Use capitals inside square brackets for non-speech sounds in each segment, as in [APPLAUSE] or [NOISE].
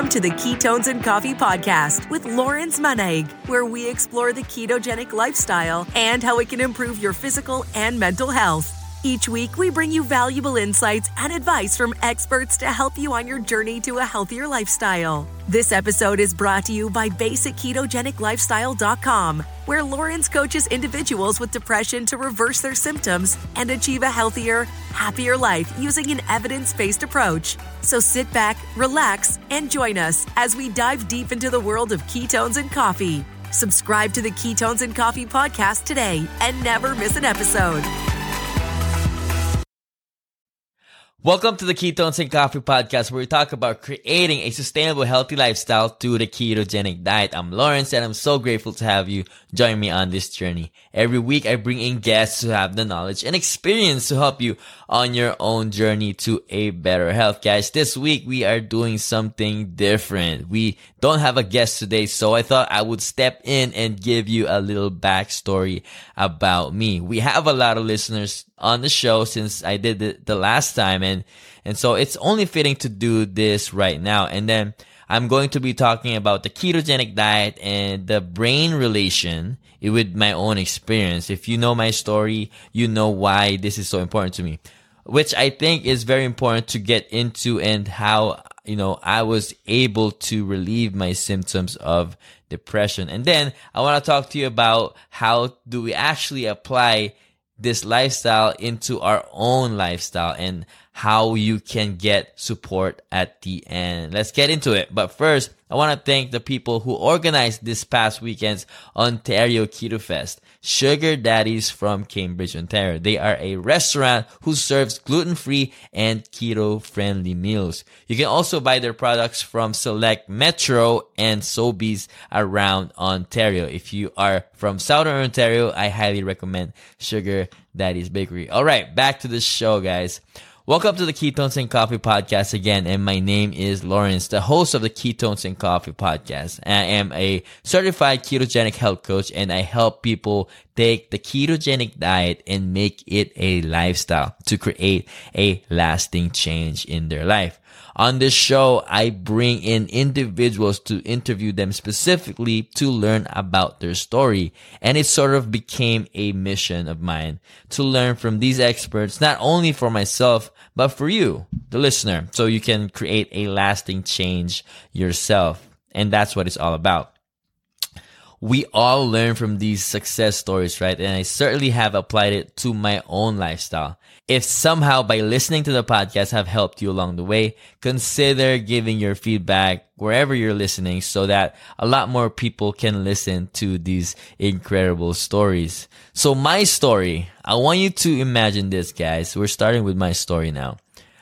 Welcome to the Ketones and Coffee Podcast with Lorenz Manaig, where we explore the ketogenic lifestyle and how it can improve your physical and mental health. Each week, we bring you valuable insights and advice from experts to help you on your journey to a healthier lifestyle. This episode is brought to you by BasicKetogenicLifestyle.com, where Lorenz coaches individuals with depression to reverse their symptoms and achieve a healthier, happier life using an evidence based approach. So sit back, relax, and join us as we dive deep into the world of ketones and coffee. Subscribe to the Ketones and Coffee podcast today and never miss an episode. Welcome to the Ketones and Coffee Podcast, where we talk about creating a sustainable, healthy lifestyle through the ketogenic diet. I'm Lorenz, and I'm so grateful to have you join me on this journey. Every week, I bring in guests who have the knowledge and experience to help you on your own journey to a better health. Guys, this week we are doing something different. We don't have a guest today, so I thought I would step in and give you a little backstory about me. We have a lot of listeners on the show since I did it the last time and and so it's only fitting to do this right now. And then I'm going to be talking about the ketogenic diet and the brain relation with my own experience. If you know my story, you know why this is so important to me, which I think is very important to get into and how, you know, I was able to relieve my symptoms of depression. And then I want to talk to you about how do we actually apply this lifestyle into our own lifestyle and how you can get support at the end. Let's get into it. But first, I want to thank the people who organized this past weekend's Ontario Keto Fest. Sugar Daddies from Cambridge, Ontario. They are a restaurant who serves gluten-free and keto-friendly meals. You can also buy their products from select Metro and Sobeys around Ontario. If you are from Southern Ontario, I highly recommend Sugar Daddy's Bakery. All right, back to the show, guys. Welcome to the Ketones and Coffee Podcast again, and my name is Lorenz, the host of the Ketones and Coffee Podcast. I am a certified ketogenic health coach, and I help people take the ketogenic diet and make it a lifestyle to create a lasting change in their life. On this show, I bring in individuals to interview them specifically to learn about their story. And it sort of became a mission of mine to learn from these experts, not only for myself, but for you, the listener, so you can create a lasting change yourself. And that's what it's all about we all learn from these success stories, right? And I certainly have applied it to my own lifestyle. If somehow by listening to the podcast have helped you along the way, consider giving your feedback wherever you're listening so that a lot more people can listen to these incredible stories. So my story, I want you to imagine this, guys. We're starting with my story now.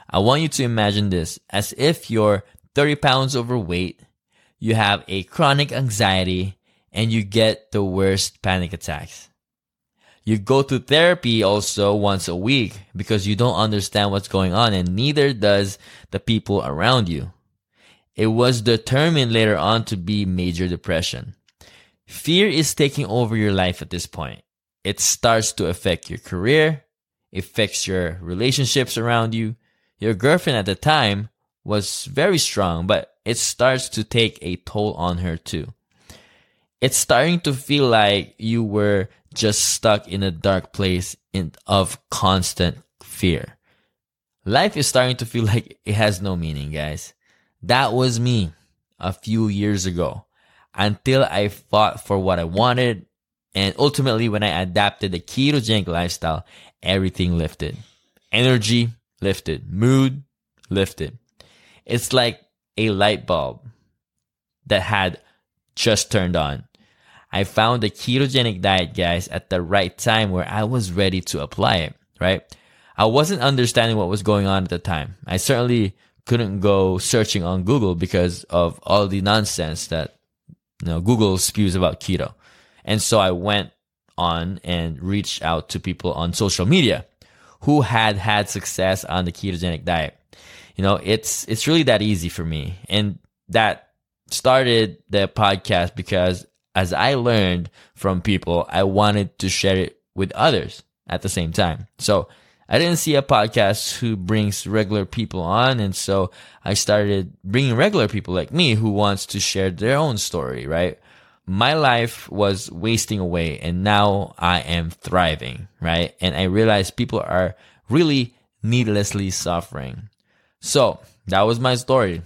I want you to imagine this as if you're 30 pounds overweight, you have a chronic anxiety, and you get the worst panic attacks. You go to therapy also once a week because you don't understand what's going on and neither does the people around you. It was determined later on to be major depression. Fear is taking over your life at this point. It starts to affect your career, affects your relationships around you. Your girlfriend at the time was very strong, but it starts to take a toll on her too it's starting to feel like you were just stuck in a dark place in, of constant fear. Life is starting to feel [LAUGHS] like it has no meaning, guys. That was me a few years ago until I fought for what I wanted. And ultimately, when I adapted the ketogenic lifestyle, everything lifted. Energy lifted. Mood lifted. It's like a light bulb that had just turned on. I found the ketogenic diet, guys, at the right time where I was ready to apply it, right? I wasn't understanding what was going on at the time. I certainly couldn't go searching on Google because of all the nonsense that you know Google spews about keto. And so I went on and reached out to people on social media who had had success on the ketogenic diet. You know, it's it's really that easy for me. And that started the podcast because as I learned from people, I wanted to share it with others at the same time. So I didn't see a podcast who brings regular people on. And so I started bringing regular people like me who wants to share their own story, right? My life was wasting away and now I am thriving, right? And I realized people are really needlessly suffering. So that was my story.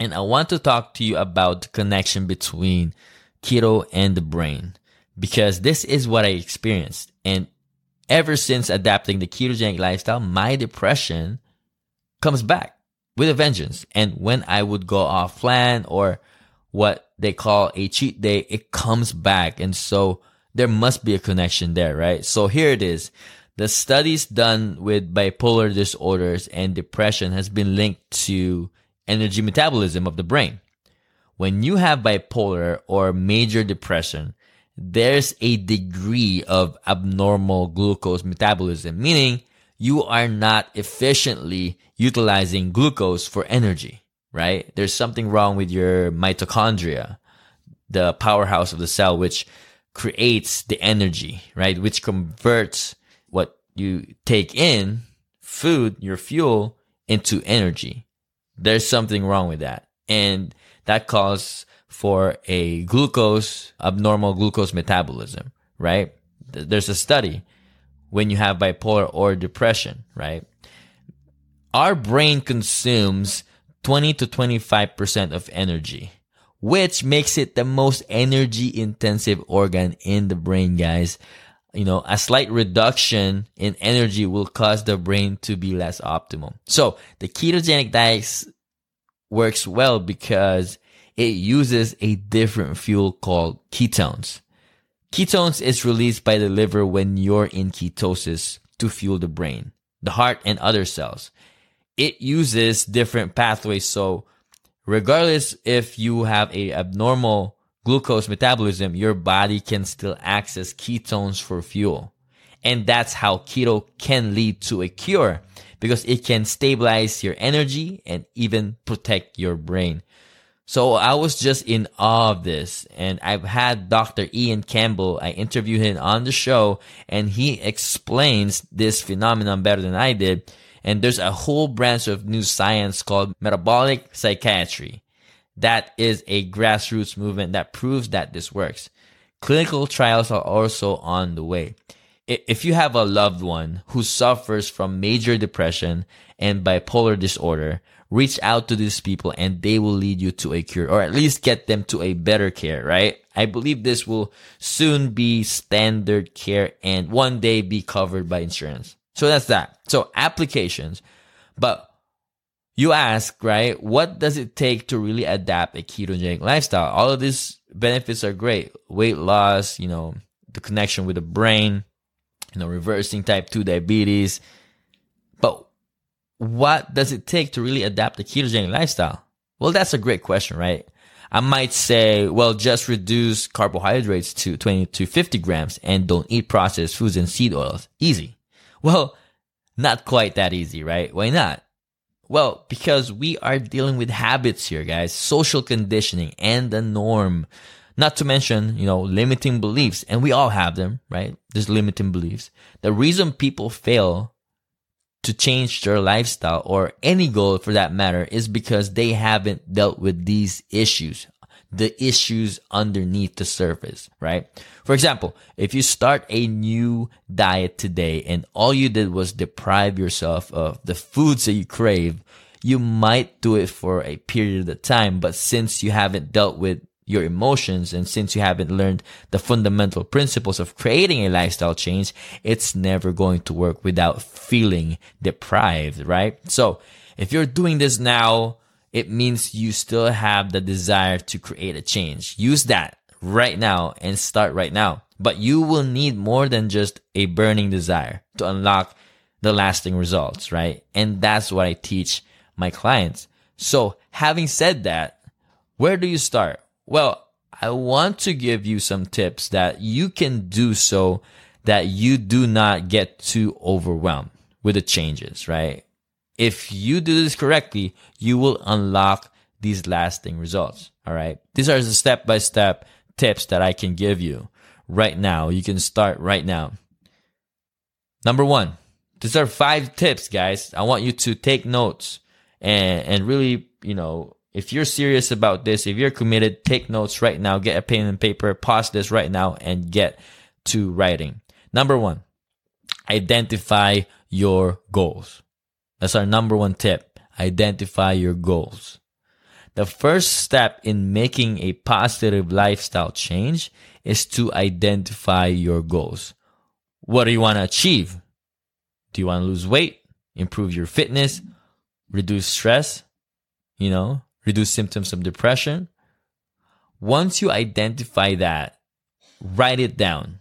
And I want to talk to you about the connection between keto and the brain because this is what I experienced. And ever since adapting the ketogenic lifestyle, my depression comes back with a vengeance. And when I would go off plan or what they call a cheat day, it comes back. And so there must be a connection there, right? So here it is. The studies done with bipolar disorders and depression has been linked to energy metabolism of the brain. When you have bipolar or major depression, there's a degree of abnormal glucose metabolism, meaning you are not efficiently utilizing glucose for energy, right? There's something wrong with your mitochondria, the powerhouse of the cell, which creates the energy, right? Which converts what you take in, food, your fuel, into energy. There's something wrong with that. And that causes for a glucose, abnormal glucose metabolism, right? There's a study when you have bipolar or depression, right? Our brain consumes 20 to 25% of energy, which makes it the most energy intensive organ in the brain, guys. You know, a slight reduction in energy will cause the brain to be less optimal. So the ketogenic diet works well because it uses a different fuel called ketones. Ketones is released by the liver when you're in ketosis to fuel the brain, the heart, and other cells. It uses different pathways. So regardless if you have a abnormal glucose metabolism, your body can still access ketones for fuel. And that's how keto can lead to a cure because it can stabilize your energy and even protect your brain. So I was just in awe of this. And I've had Dr. Iain Campbell, I interviewed him on the show and he explains this phenomenon better than I did. And there's a whole branch of new science called metabolic psychiatry. That is a grassroots movement that proves that this works. Clinical trials are also on the way. If you have a loved one who suffers from major depression and bipolar disorder, reach out to these people and they will lead you to a cure or at least get them to a better care, right? I believe this will soon be standard care and one day be covered by insurance. So that's that. So applications. But you ask, right? What does it take to really adapt a ketogenic lifestyle? All of these benefits are great. Weight loss, you know, the connection with the brain, you know, reversing type 2 diabetes, But what does it take to really adapt a ketogenic lifestyle? Well, that's a great question, right? I might say, well, just reduce carbohydrates to 20 to 50 grams and don't eat processed foods and seed oils. Easy. Well, not quite that easy, right? Why not? Well, because we are dealing with habits here, guys, social conditioning and the norm. Not to mention, you know, limiting beliefs. And we all have them, right? There's limiting beliefs. The reason people fail to change their lifestyle or any goal for that matter is because they haven't dealt with these issues, the issues underneath the surface, right? For example, if you start a new diet today and all you did was deprive yourself of the foods that you crave, you might do it for a period of time, but since you haven't dealt with your emotions. And since you haven't learned the fundamental principles of creating a lifestyle change, it's never going to work without feeling deprived, right? So if you're doing this now, it means you still have the desire to create a change. Use that right now and start right now. But you will need more than just a burning desire to unlock the lasting results, right? And that's what I teach my clients. So having said that, where do you start? Well, I want to give you some tips that you can do so that you do not get too overwhelmed with the changes, right? If you do this correctly, you will unlock these lasting results. All right. These are the step by step tips that I can give you right now. You can start right now. Number one, these are five tips, guys. I want you to take notes and, and really, you know, if you're serious about this, if you're committed, take notes right now, get a pen and paper, pause this right now and get to writing. Number one, identify your goals. That's our number one tip. Identify your goals. The first step in making a positive lifestyle change is to identify your goals. What do you want to achieve? Do you want to lose weight, improve your fitness, reduce stress, you know, reduce symptoms of depression? Once you identify that, write it down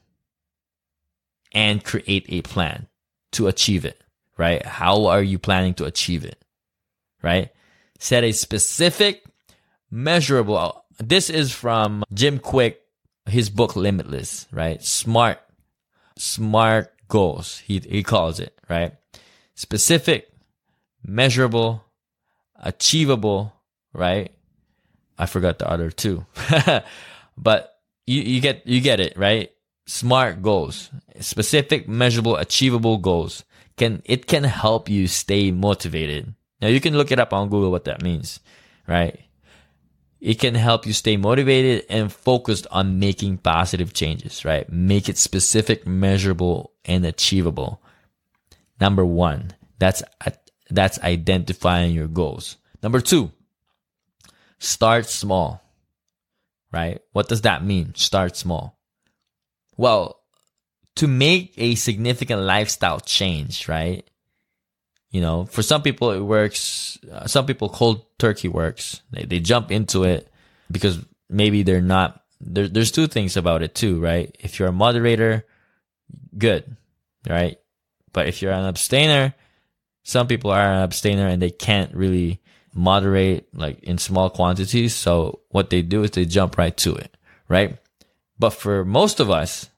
and create a plan to achieve it, right? How are you planning to achieve it, right? Set a specific, measurable. This is from Jim Kwik, his book Limitless, right? Smart, smart goals. He, he calls it, right? Specific, measurable, achievable, right? I forgot the other two, [LAUGHS] but you, you get, you get it, right? Smart goals, specific, measurable, achievable goals can, it can help you stay motivated. Now you can look it up on Google what that means, right? It can help you stay motivated and focused on making positive changes, right? Make it specific, measurable, and achievable. Number one, that's, that's identifying your goals. Number two, start small, right? What does that mean? Start small. Well, to make a significant lifestyle change, right? You know, for some people it works. Uh, some people cold turkey works. They they jump into it because maybe they're not. There, there's two things about it too, right? If you're a moderator, good, right? But if you're an abstainer, some people are an abstainer and they can't really moderate like in small quantities. So what they do is they jump right to it, right? But for most of us,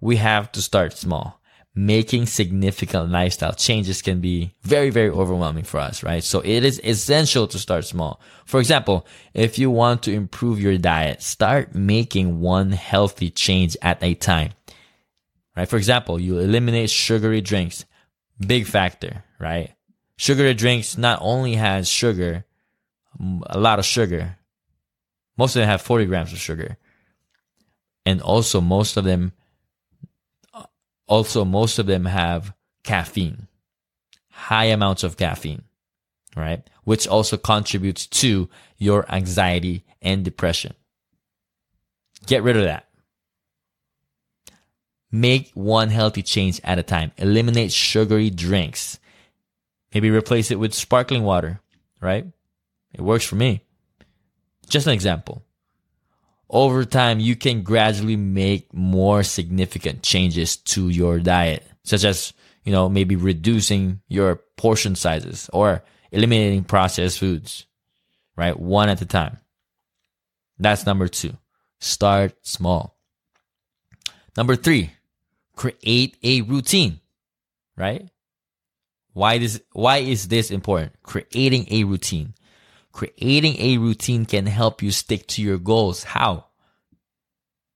we have to start small. Making significant lifestyle changes can be very, very overwhelming for us, right? So it is essential to start small. For example, if you want to improve your diet, start making one healthy change at a time, right? For example, you eliminate sugary drinks. Big factor, right? Sugary drinks not only has sugar, a lot of sugar. Most of them have 40 grams of sugar. And also most of them also, most of them have caffeine, high amounts of caffeine, right? Which also contributes to your anxiety and depression. Get rid of that. Make one healthy change at a time. Eliminate sugary drinks. Maybe replace it with sparkling water, right? It works for me. Just an example over time, you can gradually make more significant changes to your diet, such as, you know, maybe reducing your portion sizes or eliminating processed foods, right? One at a time. That's number two. Start small. Number three, create a routine, right? Why this, why is this important? Creating a routine. Creating a routine can help you stick to your goals. How?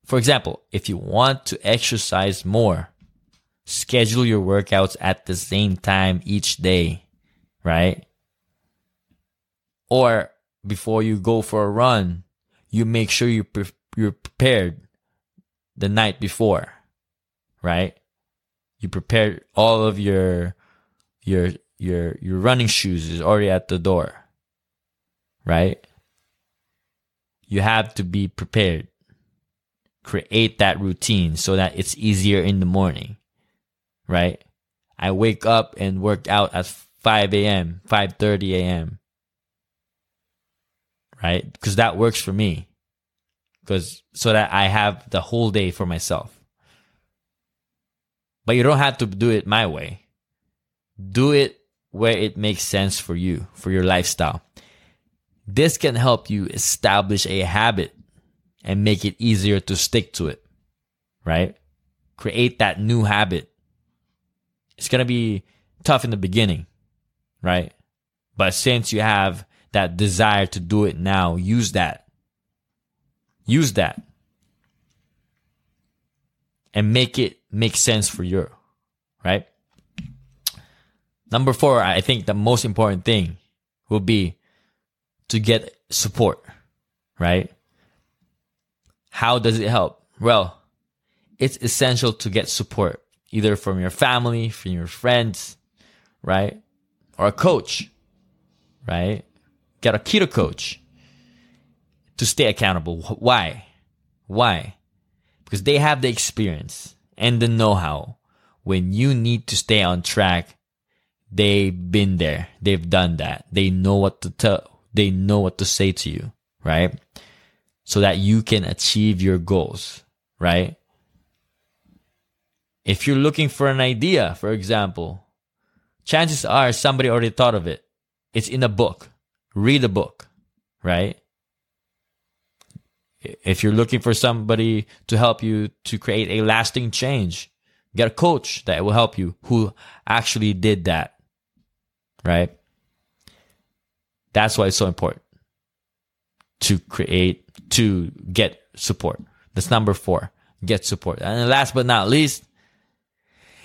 For example, if you want to exercise more, schedule your workouts at the same time each day, right? Or before you go for a run, you make sure you pre- you're prepared the night before, right? You prepare all of your your your your running shoes is already at the door right? You have to be prepared. Create that routine so that it's easier in the morning, right? I wake up and work out at 5 a.m., 5.30 a.m., right? Because that works for me. Because so that I have the whole day for myself. But you don't have to do it my way. Do it where it makes sense for you, for your lifestyle. This can help you establish a habit and make it easier to stick to it, right? Create that new habit. It's going to be tough in the beginning, right? But since you have that desire to do it now, use that. Use that. And make it make sense for you, right? Number four, I think the most important thing will be to get support, right? How does it help? Well, it's essential to get support either from your family, from your friends, right? Or a coach, right? Get a keto coach to stay accountable. Why? Why? Because they have the experience and the know how. When you need to stay on track, they've been there. They've done that. They know what to tell. They know what to say to you, right? So that you can achieve your goals, right? If you're looking for an idea, for example, chances are somebody already thought of it. It's in a book. Read a book, right? If you're looking for somebody to help you to create a lasting change, get a coach that will help you who actually did that, right? That's why it's so important to create, to get support. That's number four, get support. And last but not least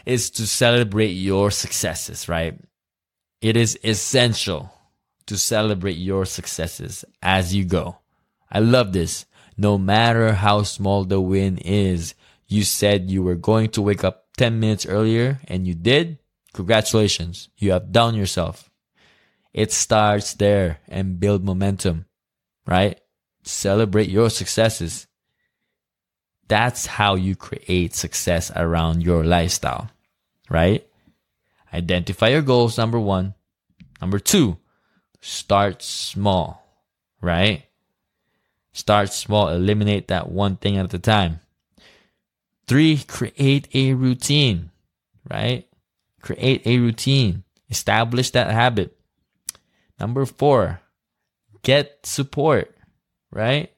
is to celebrate your successes, right? It is essential to celebrate your successes as you go. I love this no matter how small the win is. You said you were going to wake up 10 minutes earlier and you did. Congratulations. You have done yourself. It starts there and build momentum, right? Celebrate your successes. That's how you create success around your lifestyle, right? Identify your goals, number one. Number two, start small, right? Start small, eliminate that one thing at a time. Three, create a routine, right? Create a routine. Establish that habit. Number four, get support, right?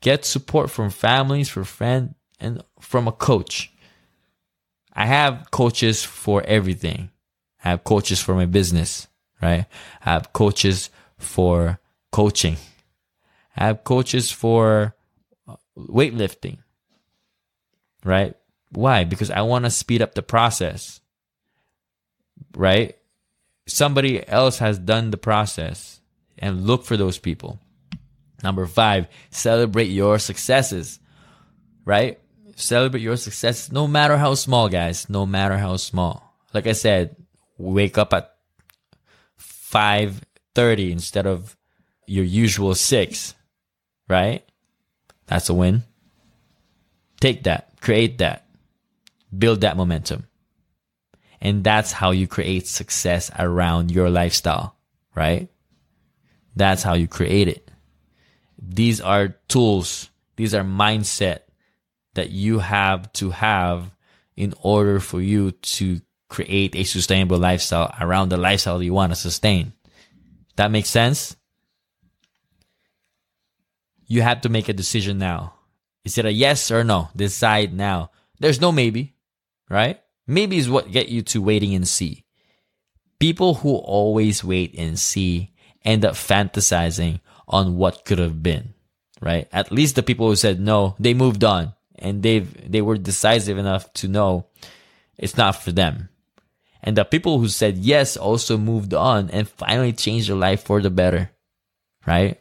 Get support from families, from friends, and from a coach. I have coaches for everything. I have coaches for my business, right? I have coaches for coaching. I have coaches for uh, weightlifting, right? Why? Because I want to speed up the process, right? Somebody else has done the process and look for those people. Number five, celebrate your successes, right? Celebrate your successes, no matter how small, guys, no matter how small. Like I said, wake up at 5.30 instead of your usual 6 right? That's a win. Take that, create that, build that momentum. And that's how you create success around your lifestyle, right? That's how you create it. These are tools, these are mindset that you have to have in order for you to create a sustainable lifestyle around the lifestyle you want to sustain. That makes sense? you have to make a decision now. Is it a yes or no? Decide now. There's no maybe, right? Maybe is what get you to waiting and see. People who always wait and see end up fantasizing on what could have been, right? At least the people who said no, they moved on and they've, they were decisive enough to know it's not for them. And the people who said yes also moved on and finally changed their life for the better, right?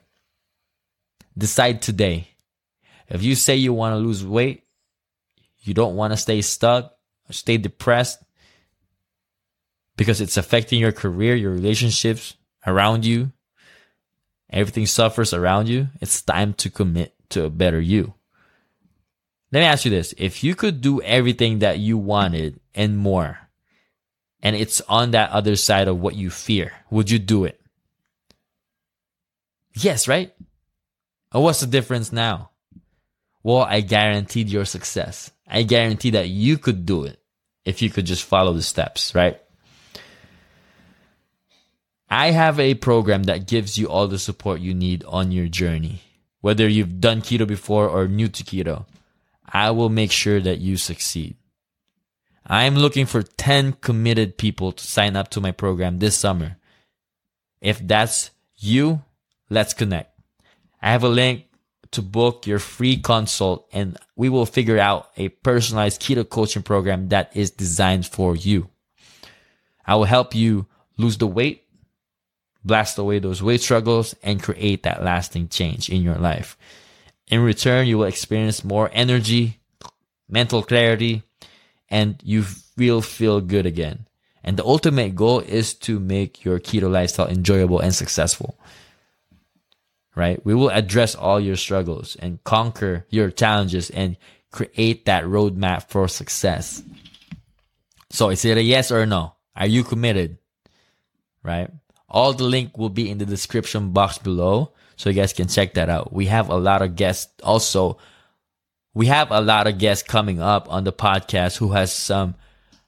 Decide today. If you say you want to lose weight, you don't want to stay stuck, stay depressed because it's affecting your career, your relationships around you, everything suffers around you, it's time to commit to a better you. Let me ask you this. If you could do everything that you wanted and more, and it's on that other side of what you fear, would you do it? Yes, right? And what's the difference now? Well, I guaranteed your success. I guarantee that you could do it if you could just follow the steps, right? I have a program that gives you all the support you need on your journey. Whether you've done keto before or new to keto, I will make sure that you succeed. I'm looking for 10 committed people to sign up to my program this summer. If that's you, let's connect. I have a link to book your free consult and we will figure out a personalized keto coaching program that is designed for you. I will help you lose the weight, blast away those weight struggles, and create that lasting change in your life. In return, you will experience more energy, mental clarity, and you will feel good again. And the ultimate goal is to make your keto lifestyle enjoyable and successful. Right? We will address all your struggles and conquer your challenges and create that roadmap for success. So is it a yes or a no? Are you committed? Right? All the link will be in the description box below. So you guys can check that out. We have a lot of guests also. We have a lot of guests coming up on the podcast who has some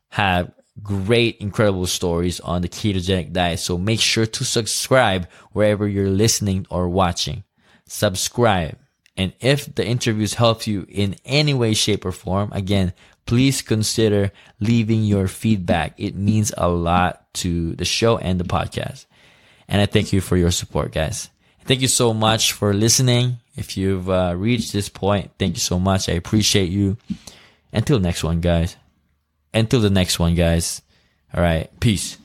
have great, incredible stories on the ketogenic diet. So make sure to subscribe wherever you're listening or watching. Subscribe. And if the interviews help you in any way, shape, or form, again, please consider leaving your feedback. It means a lot to the show and the podcast. And I thank you for your support, guys. Thank you so much for listening. If you've uh, reached this point, thank you so much. I appreciate you. Until next one, guys. Until the next one, guys. All right. Peace.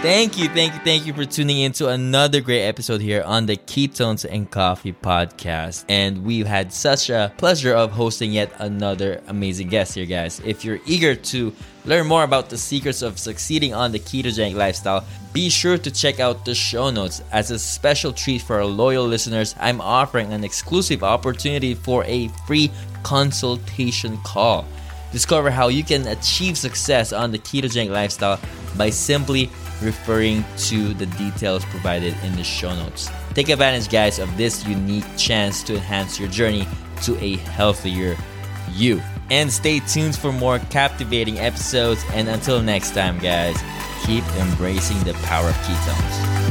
Thank you, thank you, thank you for tuning in to another great episode here on the Ketones and Coffee podcast. And we've had such a pleasure of hosting yet another amazing guest here, guys. If you're eager to learn more about the secrets of succeeding on the ketogenic lifestyle, be sure to check out the show notes. As a special treat for our loyal listeners, I'm offering an exclusive opportunity for a free consultation call. Discover how you can achieve success on the ketogenic lifestyle by simply referring to the details provided in the show notes. Take advantage, guys, of this unique chance to enhance your journey to a healthier you. And stay tuned for more captivating episodes. And until next time, guys, keep embracing the power of ketones.